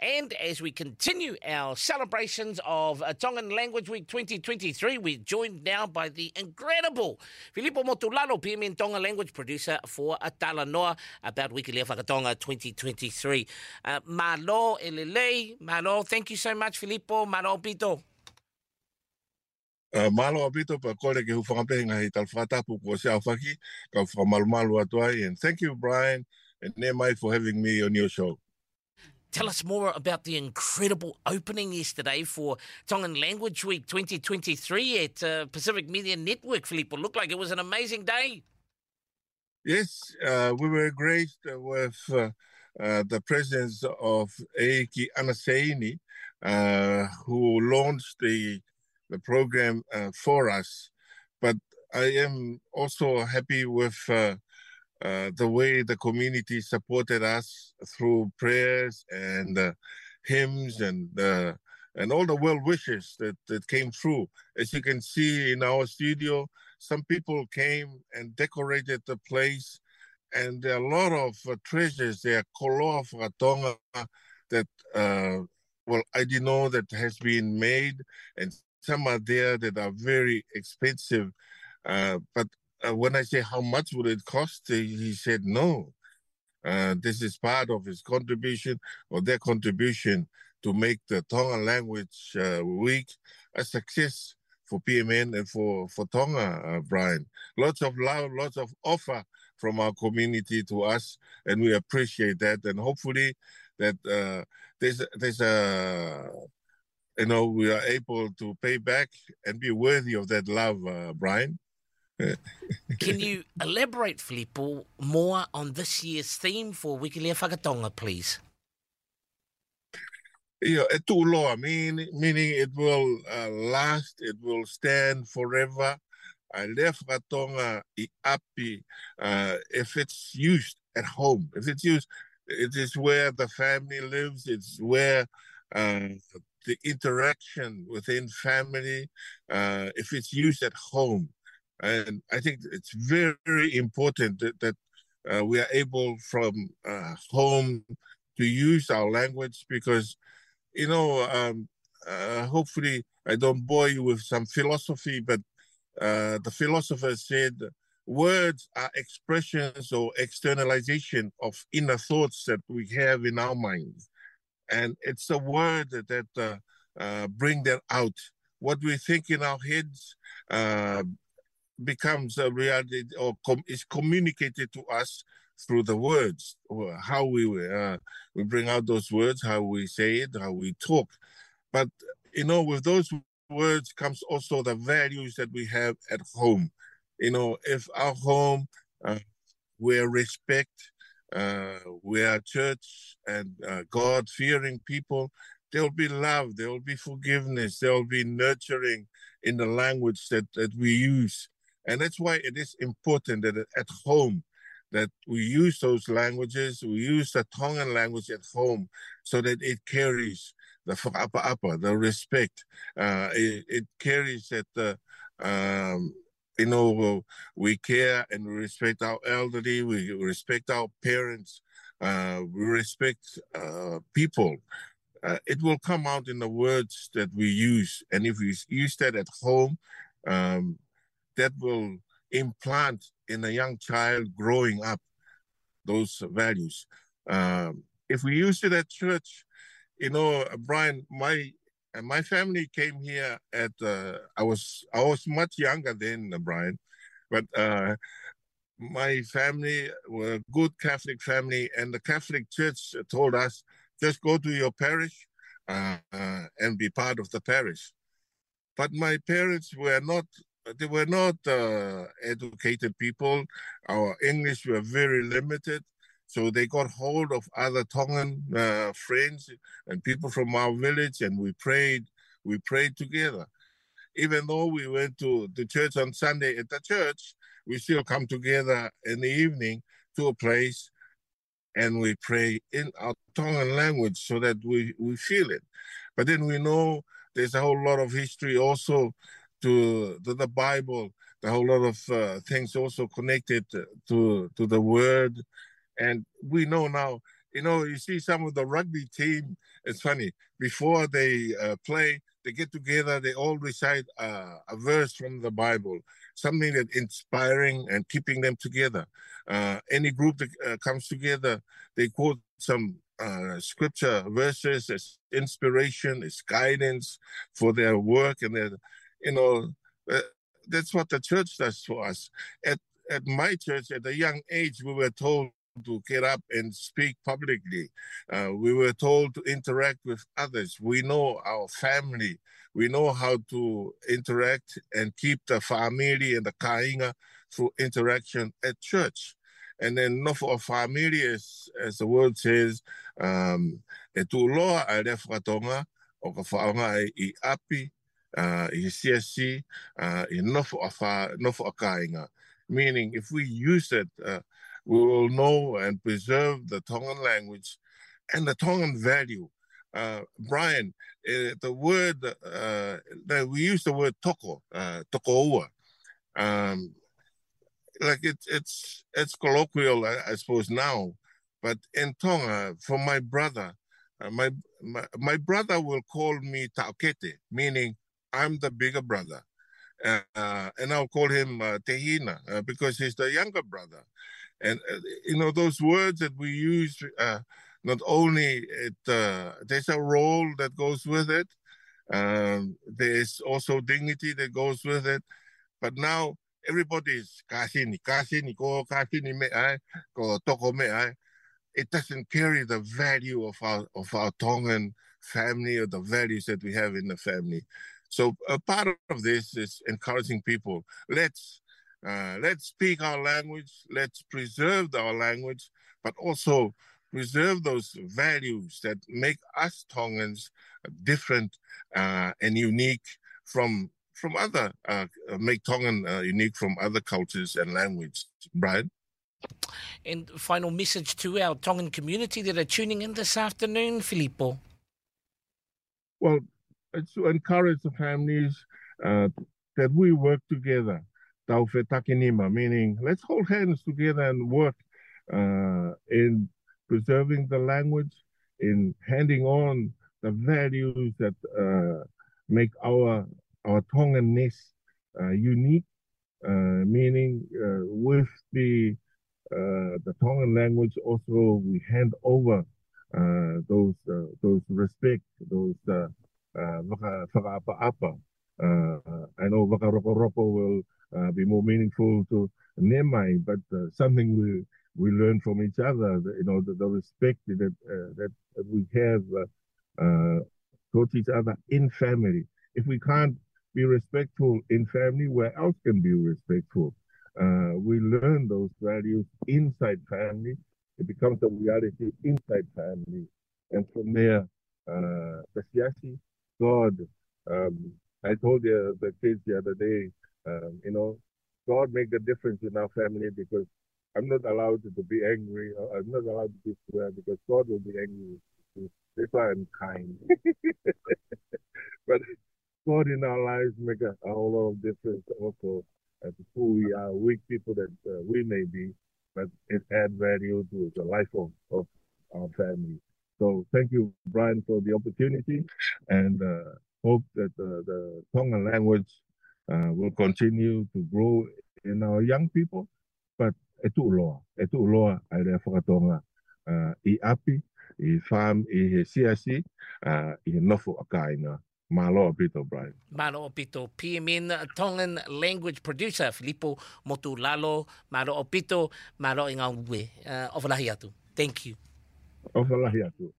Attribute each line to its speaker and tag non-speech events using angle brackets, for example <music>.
Speaker 1: And as we continue our celebrations of uh, Tongan Language Week 2023, we're joined now by the incredible Filipo Motulalo, PMN Tonga Language Producer for Talanoa about Uike Lea Faka-Tonga 2023. Uh, malo elelei, malo, thank you so much, Filipo. Malo pito.
Speaker 2: Uh, malo apito pa kole ke huwhakapehinga hei tal whatapu ko se awhaki ka whamalumalu atu ai and thank you Brian and Nemai for having me on your show.
Speaker 1: Tell us more about the incredible opening yesterday for Tongan Language Week 2023 at uh, Pacific Media Network, Filipo. Looked like it was an amazing day.
Speaker 2: Yes, uh, we were graced with uh, uh the presence of Eiki Anaseini, uh, who launched the, the program uh, for us. But I am also happy with uh, the way the community supported us through prayers and uh, hymns and uh, and all the well wishes that, that came through. As you can see in our studio, some people came and decorated the place, and there are a lot of uh, treasures there, koloa whakatonga, that, uh, well, I didn't know that has been made, and some are there that are very expensive. But uh, when I say how much would it cost, he said no. Uh, this is part of his contribution or their contribution to make the Tonga Language uh, Week a success for PMN and for, for Tonga, uh, Brian. Lots of love, lots of offer from our community to us, and we appreciate that. And hopefully, that uh, there's there's a you know we are able to pay back and be worthy of that love, uh, Brian.
Speaker 1: Can you elaborate, Filipo, more on this year's theme for Uike Lea Faka-Tonga, please?
Speaker 2: Yeah, e tūloa, meaning, meaning it will uh, last, it will stand forever. I left api uh, if it's used at home. If it's used, it is where the family lives, it's where uh, the interaction within family, uh, if it's used at home, and I think it's very, very important that, that uh, we are able from uh, home to use our language because, you know, um, uh, hopefully I don't bore you with some philosophy, but uh, the philosopher said words are expressions or externalization of inner thoughts that we have in our minds. And it's the word that, uh, uh, bring that out. What we think in our heads, becomes a reality or com- is communicated to us through the words or how we uh, we bring out those words how we say it how we talk. But you know with those words comes also the values that we have at home. You know if our home uh, we're respect uh, we are church and uh, god fearing people there will be love there will be forgiveness there will be nurturing in the language that, that we use and that's why it is important that at home that we use those languages, we use the Tongan language at home so that it carries the apa the respect. Uh, it, it, carries that, uh, um, you know, we care and we respect our elderly, we respect our parents, uh, we respect uh, people. Uh, it will come out in the words that we use. And if we use that at home, um, that will implant in a young child growing up those values. Um, if we use it at church, you know, Brian, my my family came here at uh, I was I was much younger then, Brian, but uh, my family were a good Catholic family, and the Catholic Church told us just go to your parish uh, uh, and be part of the parish. But my parents were not they were not uh, educated people. Our English were very limited. So they got hold of other Tongan uh, friends and people from our village, and we prayed. We prayed together. Even though we went to the church on Sunday at the church, we still come together in the evening to a place and we pray in our Tongan language so that we, we feel it. But then we know there's a whole lot of history also to, the Bible, a whole lot of uh, things also connected to to the Word, And we know now, you know, you see some of the rugby team, it's funny, before they uh, play, they get together, they all recite uh, a verse from the Bible, something that inspiring and keeping them together. Uh, any group that uh, comes together, they quote some uh, scripture verses as inspiration, as guidance for their work, and their, you know, uh, that's what the church does for us. At at my church, at a young age, we were told to get up and speak publicly. Uh, we were told to interact with others. We know our family. We know how to interact and keep the family and the kainga through interaction at church. And then no for family, as, as the word says, um, e tu loa a le whakatonga o ka whaonga i api, i siasi, uh, i nofo a, wha, nofo kainga. Meaning, if we use it, uh, we will know and preserve the Tongan language and the Tongan value. Uh, Brian, uh, the word uh, that we use the word toko, uh, tokoua. Um, like it's it's it's colloquial, I, I, suppose now, but in Tonga, for my brother, uh, my, my my brother will call me taokete, meaning I'm the bigger brother. Uh, and I'll call him uh, Tehina uh, because he's the younger brother. And uh, you know those words that we use. Uh, not only it, uh, there's a role that goes with it. Um, there's also dignity that goes with it. But now everybody's kasini, kasini ko kasini me ai, ko toko me ai. It doesn't carry the value of our of our Tongan family or the values that we have in the family. So a part of this is encouraging people. Let's uh, let's speak our language. Let's preserve our language, but also preserve those values that make us Tongans different uh, and unique from from other uh, make Tongan uh, unique from other cultures and language. Brian.
Speaker 1: And final message to our Tongan community that are tuning in this afternoon, Filipo.
Speaker 2: Well, to encourage the families uh, that we work together. Takinima, meaning let's hold hands together and work uh, in preserving the language, in handing on the values that uh, make our our Tonganness uh, unique, uh, meaning uh, with the uh, the Tongan language also we hand over those those respect, those uh, whakaapa I know whakaroko will uh, be more meaningful to Nemai, but uh, something we we learn from each other. You know, the, the respect that uh, that we have uh, uh, towards each other in family. If we can't be respectful in family, where else can be respectful? Uh, we learn those values inside family. It becomes a reality inside family, and from there, the siasi, God. Um, I told the, the kids the other day, um, you know, God make the difference in our family because I'm not allowed to, be angry. I'm not allowed to be swear because God will be angry. That's why I'm kind. <laughs> but God in our lives make a, a, whole lot of difference also as who we are, weak people that uh, we may be, but it adds value to the life of, of our family. So thank you, Brian, for the opportunity and uh, hope that uh, the Tongan language uh, will continue to grow in our young people. But e tu loa, e tu loa ai whakatonga uh, i api, i wham, i he siasi, uh, i he nofo a kāinga. Malo pito, Brian.
Speaker 1: Malo pito. PMN Tongan language producer, Filipo Motulalo. Malo pito, malo inga ue. Uh, ofalahi atu. Thank you.
Speaker 2: Ofalahi atu.